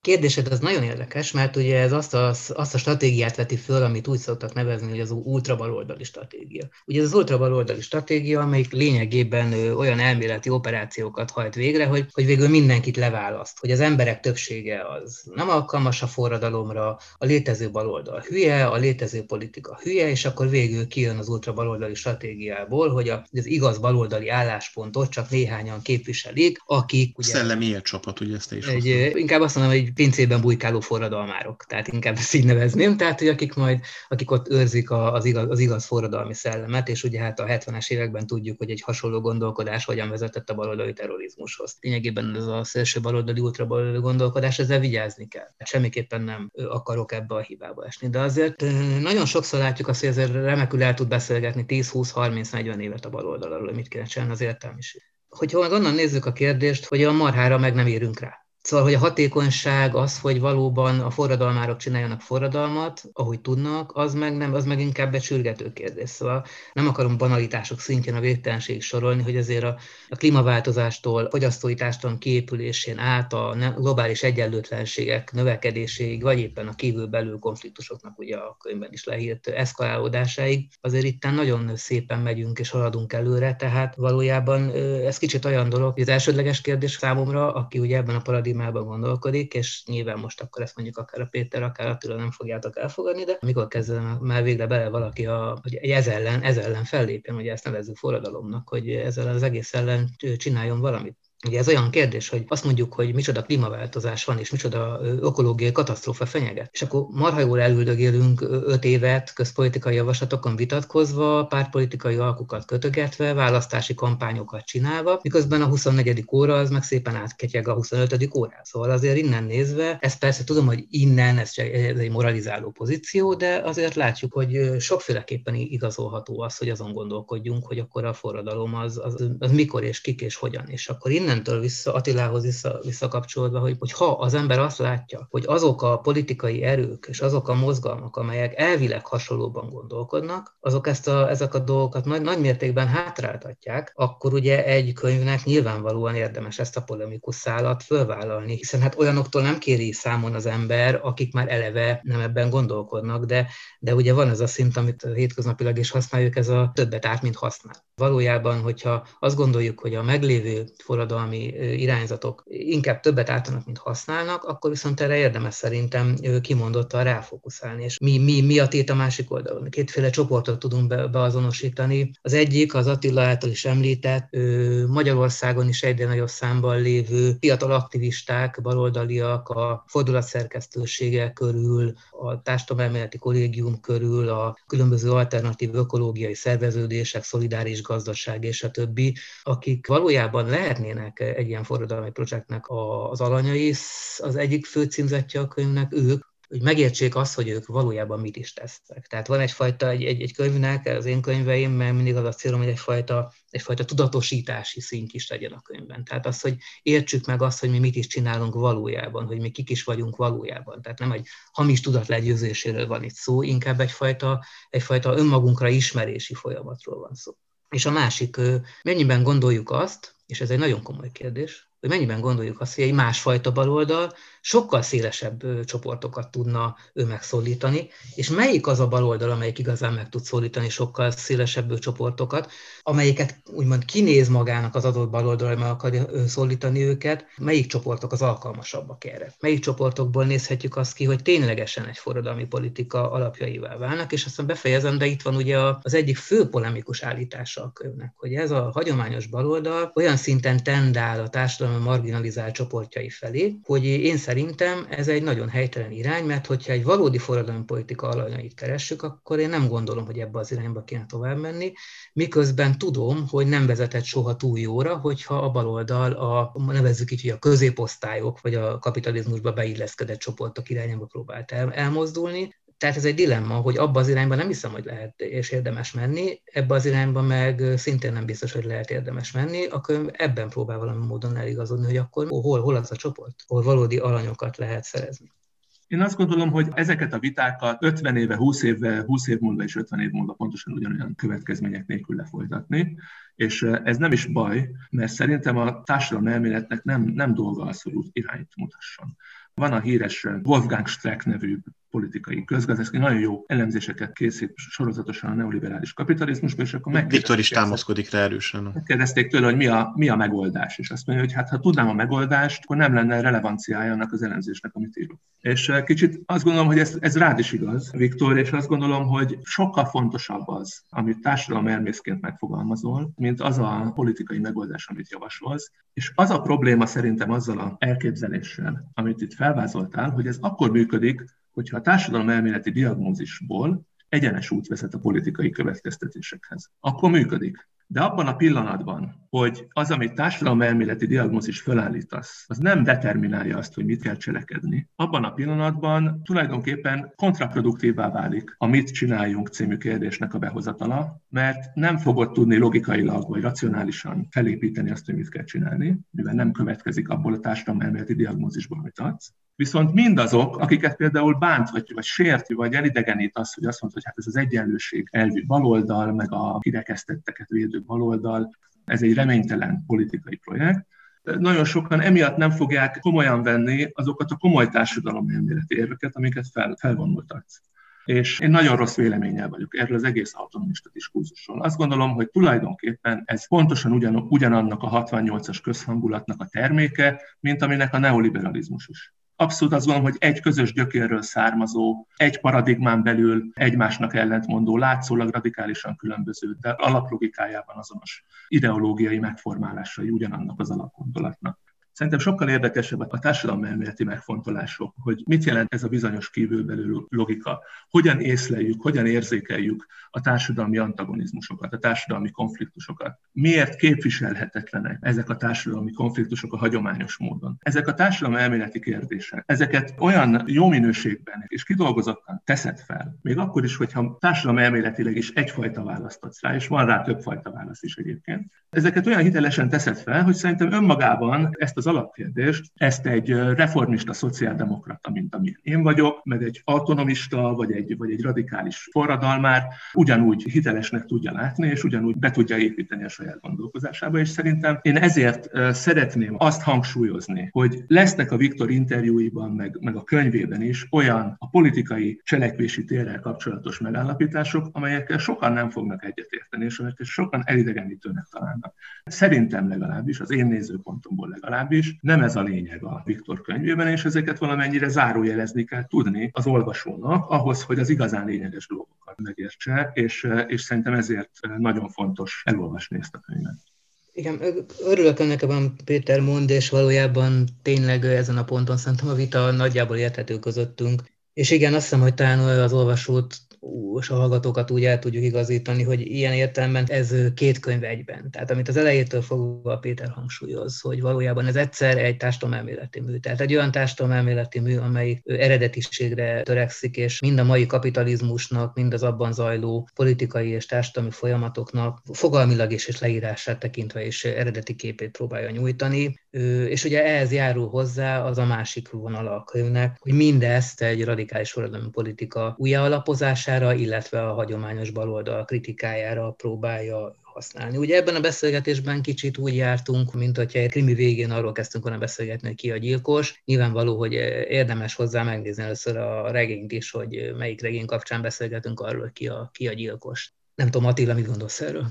kérdésed az nagyon érdekes, mert ugye ez azt a, azt a stratégiát veti föl, amit úgy szoktak nevezni, hogy az ultrabaloldali stratégia. Ugye ez az ultrabaloldali stratégia, amelyik lényegében olyan elméleti operációkat hajt végre, hogy, hogy végül mindenkit leválaszt, hogy az emberek többsége az nem alkalmas a forradalomra, a létező baloldal hülye, a létező politika hülye, és akkor végül kijön az ultrabaloldali stratégiából, hogy az igaz baloldali álláspontot csak néhányan képviselik, akik... Ugye, Szellemi élcsapat, ugye ezt is egy, Inkább azt mondom, hogy pincében bujkáló forradalmárok, tehát inkább ezt így nevezném, tehát hogy akik majd, akik ott őrzik az igaz, az igaz forradalmi szellemet, és ugye hát a 70-es években tudjuk, hogy egy hasonló gondolkodás hogyan vezetett a baloldali terrorizmushoz. Lényegében ez a szélső baloldali, ultrabaloldali gondolkodás, ezzel vigyázni kell. Semmiképpen nem akarok ebbe a hibába esni, de azért nagyon sokszor látjuk azt, hogy ezért remekül el tud beszélgetni 10, 20, 30, 40 évet a baloldalról, mit kéne csinálni az értelmiség. Hogyha onnan nézzük a kérdést, hogy a marhára meg nem érünk rá Szóval, hogy a hatékonyság az, hogy valóban a forradalmárok csináljanak forradalmat, ahogy tudnak, az meg, nem, az meg inkább egy sürgető kérdés. Szóval nem akarom banalitások szintjén a végtelenség sorolni, hogy azért a, a klímaváltozástól, fogyasztói társadalom kiépülésén át a globális egyenlőtlenségek növekedéséig, vagy éppen a kívül-belül konfliktusoknak ugye a könyvben is leírt eszkalálódásáig, azért itt nagyon szépen megyünk és haladunk előre, tehát valójában ez kicsit olyan dolog, hogy az elsődleges kérdés számomra, aki ugye ebben a paradigmában gondolkodik, és nyilván most akkor ezt mondjuk akár a Péter, akár Attila nem fogjátok elfogadni, de amikor kezdem már végre bele valaki, a, hogy ez ellen, ez ellen fellépjen, ugye ezt nevezzük forradalomnak, hogy ezzel az egész ellen csináljon valamit. Ugye ez olyan kérdés, hogy azt mondjuk, hogy micsoda klímaváltozás van, és micsoda ökológiai katasztrófa fenyeget. És akkor marha jól elüldögélünk öt évet közpolitikai javaslatokon vitatkozva, pártpolitikai alkukat kötögetve, választási kampányokat csinálva, miközben a 24. óra az meg szépen átketyeg a 25. órá. Szóval azért innen nézve, ez persze tudom, hogy innen ez, csak, ez egy moralizáló pozíció, de azért látjuk, hogy sokféleképpen igazolható az, hogy azon gondolkodjunk, hogy akkor a forradalom az, az, az mikor és kik és hogyan. És akkor innen innentől vissza, Attilához vissza, visszakapcsolódva, hogy, hogy ha az ember azt látja, hogy azok a politikai erők és azok a mozgalmak, amelyek elvileg hasonlóban gondolkodnak, azok ezt a, ezek a dolgokat nagy, nagy mértékben hátráltatják, akkor ugye egy könyvnek nyilvánvalóan érdemes ezt a polemikus szállat fölvállalni, hiszen hát olyanoktól nem kéri számon az ember, akik már eleve nem ebben gondolkodnak, de, de ugye van ez a szint, amit hétköznapilag is használjuk, ez a többet át, mint használ. Valójában, hogyha azt gondoljuk, hogy a meglévő forradalom társadalmi irányzatok inkább többet ártanak, mint használnak, akkor viszont erre érdemes szerintem kimondottan ráfókuszálni. És mi, mi, mi a tét a másik oldalon? Kétféle csoportot tudunk be, beazonosítani. Az egyik az Attila által is említett, Magyarországon is egyre nagyobb számban lévő fiatal aktivisták, baloldaliak, a fordulatszerkesztősége körül, a társadalomelméleti kollégium körül, a különböző alternatív ökológiai szerveződések, szolidáris gazdaság és a többi, akik valójában lehetnének ennek egy ilyen forradalmi projektnek az alanyai. Az egyik fő címzetje a könyvnek ők, hogy megértsék azt, hogy ők valójában mit is tesznek. Tehát van egyfajta, egy, egy, egy könyvnek, az én könyveim, mert mindig az a célom, hogy egyfajta, egyfajta tudatosítási szint is legyen a könyvben. Tehát az, hogy értsük meg azt, hogy mi mit is csinálunk valójában, hogy mi kik is vagyunk valójában. Tehát nem egy hamis tudat legyőzéséről van itt szó, inkább egyfajta, egyfajta önmagunkra ismerési folyamatról van szó. És a másik, mennyiben gondoljuk azt, és ez egy nagyon komoly kérdés, hogy mennyiben gondoljuk azt, hogy egy másfajta baloldal sokkal szélesebb csoportokat tudna ő megszólítani, és melyik az a baloldal, amelyik igazán meg tud szólítani sokkal szélesebb csoportokat, amelyiket úgymond kinéz magának az adott baloldal, meg akarja szólítani őket, melyik csoportok az alkalmasabbak erre. Melyik csoportokból nézhetjük azt ki, hogy ténylegesen egy forradalmi politika alapjaivá válnak, és aztán befejezem, de itt van ugye az egyik fő polemikus állítása a könyvnek, hogy ez a hagyományos baloldal olyan szinten tendál a társadalom marginalizált csoportjai felé, hogy én szerintem ez egy nagyon helytelen irány, mert hogyha egy valódi forradalmi politika alanyait keressük, akkor én nem gondolom, hogy ebbe az irányba kéne tovább menni, miközben tudom, hogy nem vezetett soha túl jóra, hogyha a baloldal, a, nevezzük így, hogy a középosztályok, vagy a kapitalizmusba beilleszkedett csoportok irányába próbált el, elmozdulni, tehát ez egy dilemma, hogy abba az irányba nem hiszem, hogy lehet és érdemes menni, ebbe az irányba meg szintén nem biztos, hogy lehet érdemes menni, akkor ebben próbál valami módon eligazodni, hogy akkor hol, hol az a csoport, hol valódi alanyokat lehet szerezni. Én azt gondolom, hogy ezeket a vitákat 50 éve, 20 éve, 20 év múlva és 50 év múlva pontosan ugyanolyan következmények nélkül lefolytatni, és ez nem is baj, mert szerintem a társadalom elméletnek nem, nem dolga az, hogy irányt mutasson. Van a híres Wolfgang Streck nevű politikai közgazdász, nagyon jó elemzéseket készít sorozatosan a neoliberális kapitalizmusban, és akkor meg. Viktor is támaszkodik rá erősen. Kérdezték tőle, hogy mi a, mi a megoldás, és azt mondja, hogy hát ha tudnám a megoldást, akkor nem lenne relevanciája annak az elemzésnek, amit írok. És eh, kicsit azt gondolom, hogy ez, ez rád is igaz, Viktor, és azt gondolom, hogy sokkal fontosabb az, amit társadalom elmészként megfogalmazol, mint az a politikai megoldás, amit javasolsz. És az a probléma szerintem azzal a elképzeléssel, amit itt felvázoltál, hogy ez akkor működik, hogyha a társadalom elméleti diagnózisból egyenes út vezet a politikai következtetésekhez. Akkor működik. De abban a pillanatban, hogy az, amit társadalomelméleti diagnózis fölállítasz, az nem determinálja azt, hogy mit kell cselekedni. Abban a pillanatban tulajdonképpen kontraproduktívá válik a mit csináljunk című kérdésnek a behozatala, mert nem fogod tudni logikailag vagy racionálisan felépíteni azt, hogy mit kell csinálni, mivel nem következik abból a társadalomelméleti diagnózisból, amit adsz. Viszont mindazok, akiket például bánthatja, vagy sérti, vagy elidegenít az, hogy azt mondta, hogy hát ez az egyenlőség elvű baloldal, meg a kirekesztetteket védő baloldal, ez egy reménytelen politikai projekt. Nagyon sokan emiatt nem fogják komolyan venni azokat a komoly társadalom elméleti érveket, amiket fel, felvonultatsz. És én nagyon rossz véleménnyel vagyok erről az egész autonomista diskurzusról. Azt gondolom, hogy tulajdonképpen ez pontosan ugyan, ugyanannak a 68-as közhangulatnak a terméke, mint aminek a neoliberalizmus is abszolút azt gondolom, hogy egy közös gyökérről származó, egy paradigmán belül egymásnak ellentmondó, látszólag radikálisan különböző, de alaplogikájában azonos ideológiai megformálásai ugyanannak az alapgondolatnak. Szerintem sokkal érdekesebb a társadalmi megfontolások, hogy mit jelent ez a bizonyos kívülbelül logika, hogyan észleljük, hogyan érzékeljük a társadalmi antagonizmusokat, a társadalmi konfliktusokat. Miért képviselhetetlenek ezek a társadalmi konfliktusok a hagyományos módon? Ezek a társadalmi elméleti kérdések, ezeket olyan jó minőségben és kidolgozottan teszed fel, még akkor is, hogyha társadalmi elméletileg is egyfajta választ adsz rá, és van rá többfajta válasz is egyébként. Ezeket olyan hitelesen teszed fel, hogy szerintem önmagában ezt az alapkérdést, ezt egy reformista szociáldemokrata, mint amilyen én vagyok, meg egy autonomista, vagy egy, vagy egy radikális forradalmár ugyanúgy hitelesnek tudja látni, és ugyanúgy be tudja építeni a saját gondolkozásába, és szerintem én ezért szeretném azt hangsúlyozni, hogy lesznek a Viktor interjúiban, meg, meg a könyvében is olyan a politikai cselekvési térrel kapcsolatos megállapítások, amelyekkel sokan nem fognak egyetérteni, és amelyekkel sokan elidegenítőnek találnak. Szerintem legalábbis, az én nézőpontomból legalábbis, is. Nem ez a lényeg a Viktor könyvében, és ezeket valamennyire zárójelezni kell tudni az olvasónak, ahhoz, hogy az igazán lényeges dolgokat megértse, és, és szerintem ezért nagyon fontos elolvasni ezt a könyvet. Igen, örülök ennek, abban Péter mond, és valójában tényleg ezen a ponton szerintem a vita nagyjából érthető közöttünk. És igen, azt hiszem, hogy talán az olvasót és a hallgatókat úgy el tudjuk igazítani, hogy ilyen értelemben ez két könyv egyben. Tehát amit az elejétől fogva Péter hangsúlyoz, hogy valójában ez egyszer egy társadalomelméleti mű. Tehát egy olyan társadalomelméleti mű, amely eredetiségre törekszik, és mind a mai kapitalizmusnak, mind az abban zajló politikai és társadalmi folyamatoknak fogalmilag is és leírását tekintve is eredeti képét próbálja nyújtani. És ugye ehhez járul hozzá az a másik vonala a könyvnek, hogy mindezt egy radikális forradalmi politika újjáalapozására, kritikájára, illetve a hagyományos baloldal kritikájára próbálja használni. Ugye ebben a beszélgetésben kicsit úgy jártunk, mint hogyha egy krimi végén arról kezdtünk volna beszélgetni, hogy ki a gyilkos. Nyilvánvaló, hogy érdemes hozzá megnézni először a regényt is, hogy melyik regény kapcsán beszélgetünk arról, hogy ki a, ki a gyilkos. Nem tudom, Attila, mit gondolsz erről?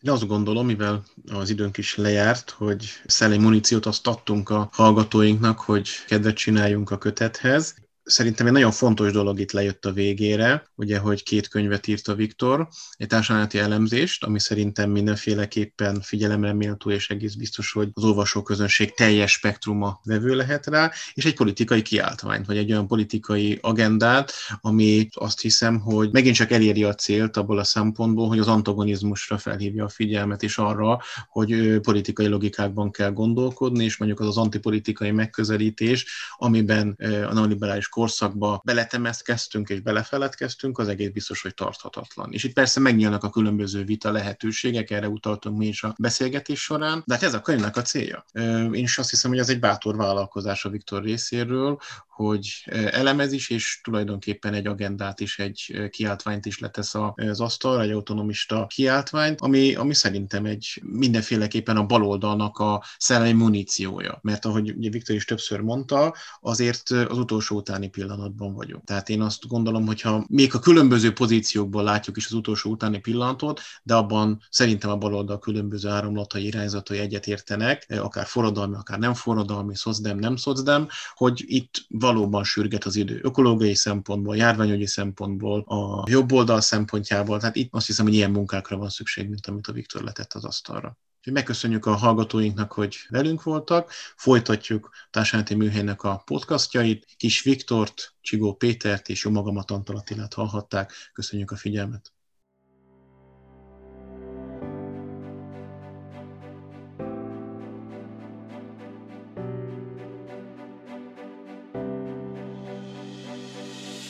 Én azt gondolom, mivel az időnk is lejárt, hogy szellemi muníciót azt adtunk a hallgatóinknak, hogy kedvet csináljunk a kötethez szerintem egy nagyon fontos dolog itt lejött a végére, ugye, hogy két könyvet írt a Viktor, egy társadalmi elemzést, ami szerintem mindenféleképpen figyelemre méltó, és egész biztos, hogy az olvasóközönség teljes spektruma vevő lehet rá, és egy politikai kiáltványt, vagy egy olyan politikai agendát, ami azt hiszem, hogy megint csak eléri a célt abból a szempontból, hogy az antagonizmusra felhívja a figyelmet, és arra, hogy politikai logikákban kell gondolkodni, és mondjuk az az antipolitikai megközelítés, amiben a neoliberális korszakba beletemeszkedtünk és belefeledkeztünk, az egész biztos, hogy tarthatatlan. És itt persze megnyílnak a különböző vita lehetőségek, erre utaltunk mi is a beszélgetés során, de hát ez a könyvnek a célja. Én is azt hiszem, hogy ez egy bátor vállalkozás a Viktor részéről, hogy elemez is, és tulajdonképpen egy agendát is, egy kiáltványt is letesz az asztalra, egy autonomista kiáltványt, ami, ami szerintem egy mindenféleképpen a baloldalnak a szellemi muníciója. Mert ahogy ugye Viktor is többször mondta, azért az utolsó utáni pillanatban vagyunk. Tehát én azt gondolom, hogyha még a különböző pozíciókból látjuk is az utolsó utáni pillanatot, de abban szerintem a baloldal különböző áramlatai, irányzatai egyetértenek, akár forradalmi, akár nem forradalmi, szocdem, nem szocdem, hogy itt valóban sürget az idő ökológiai szempontból, járványügyi szempontból, a jobb oldal szempontjából. Tehát itt azt hiszem, hogy ilyen munkákra van szükség, mint amit a Viktor letett az asztalra. Úgyhogy megköszönjük a hallgatóinknak, hogy velünk voltak. Folytatjuk Társadalmi Műhelynek a podcastjait. Kis Viktort, Csigó Pétert és jó magamat Antal Attilát hallhatták. Köszönjük a figyelmet!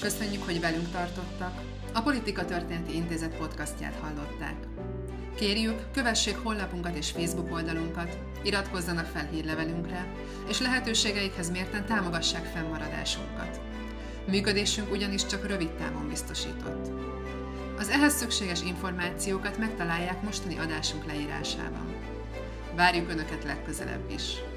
Köszönjük, hogy velünk tartottak. A Politika Történeti Intézet podcastját hallották. Kérjük, kövessék honlapunkat és Facebook oldalunkat, iratkozzanak fel hírlevelünkre, és lehetőségeikhez mérten támogassák fennmaradásunkat. Működésünk ugyanis csak rövid távon biztosított. Az ehhez szükséges információkat megtalálják mostani adásunk leírásában. Várjuk Önöket legközelebb is!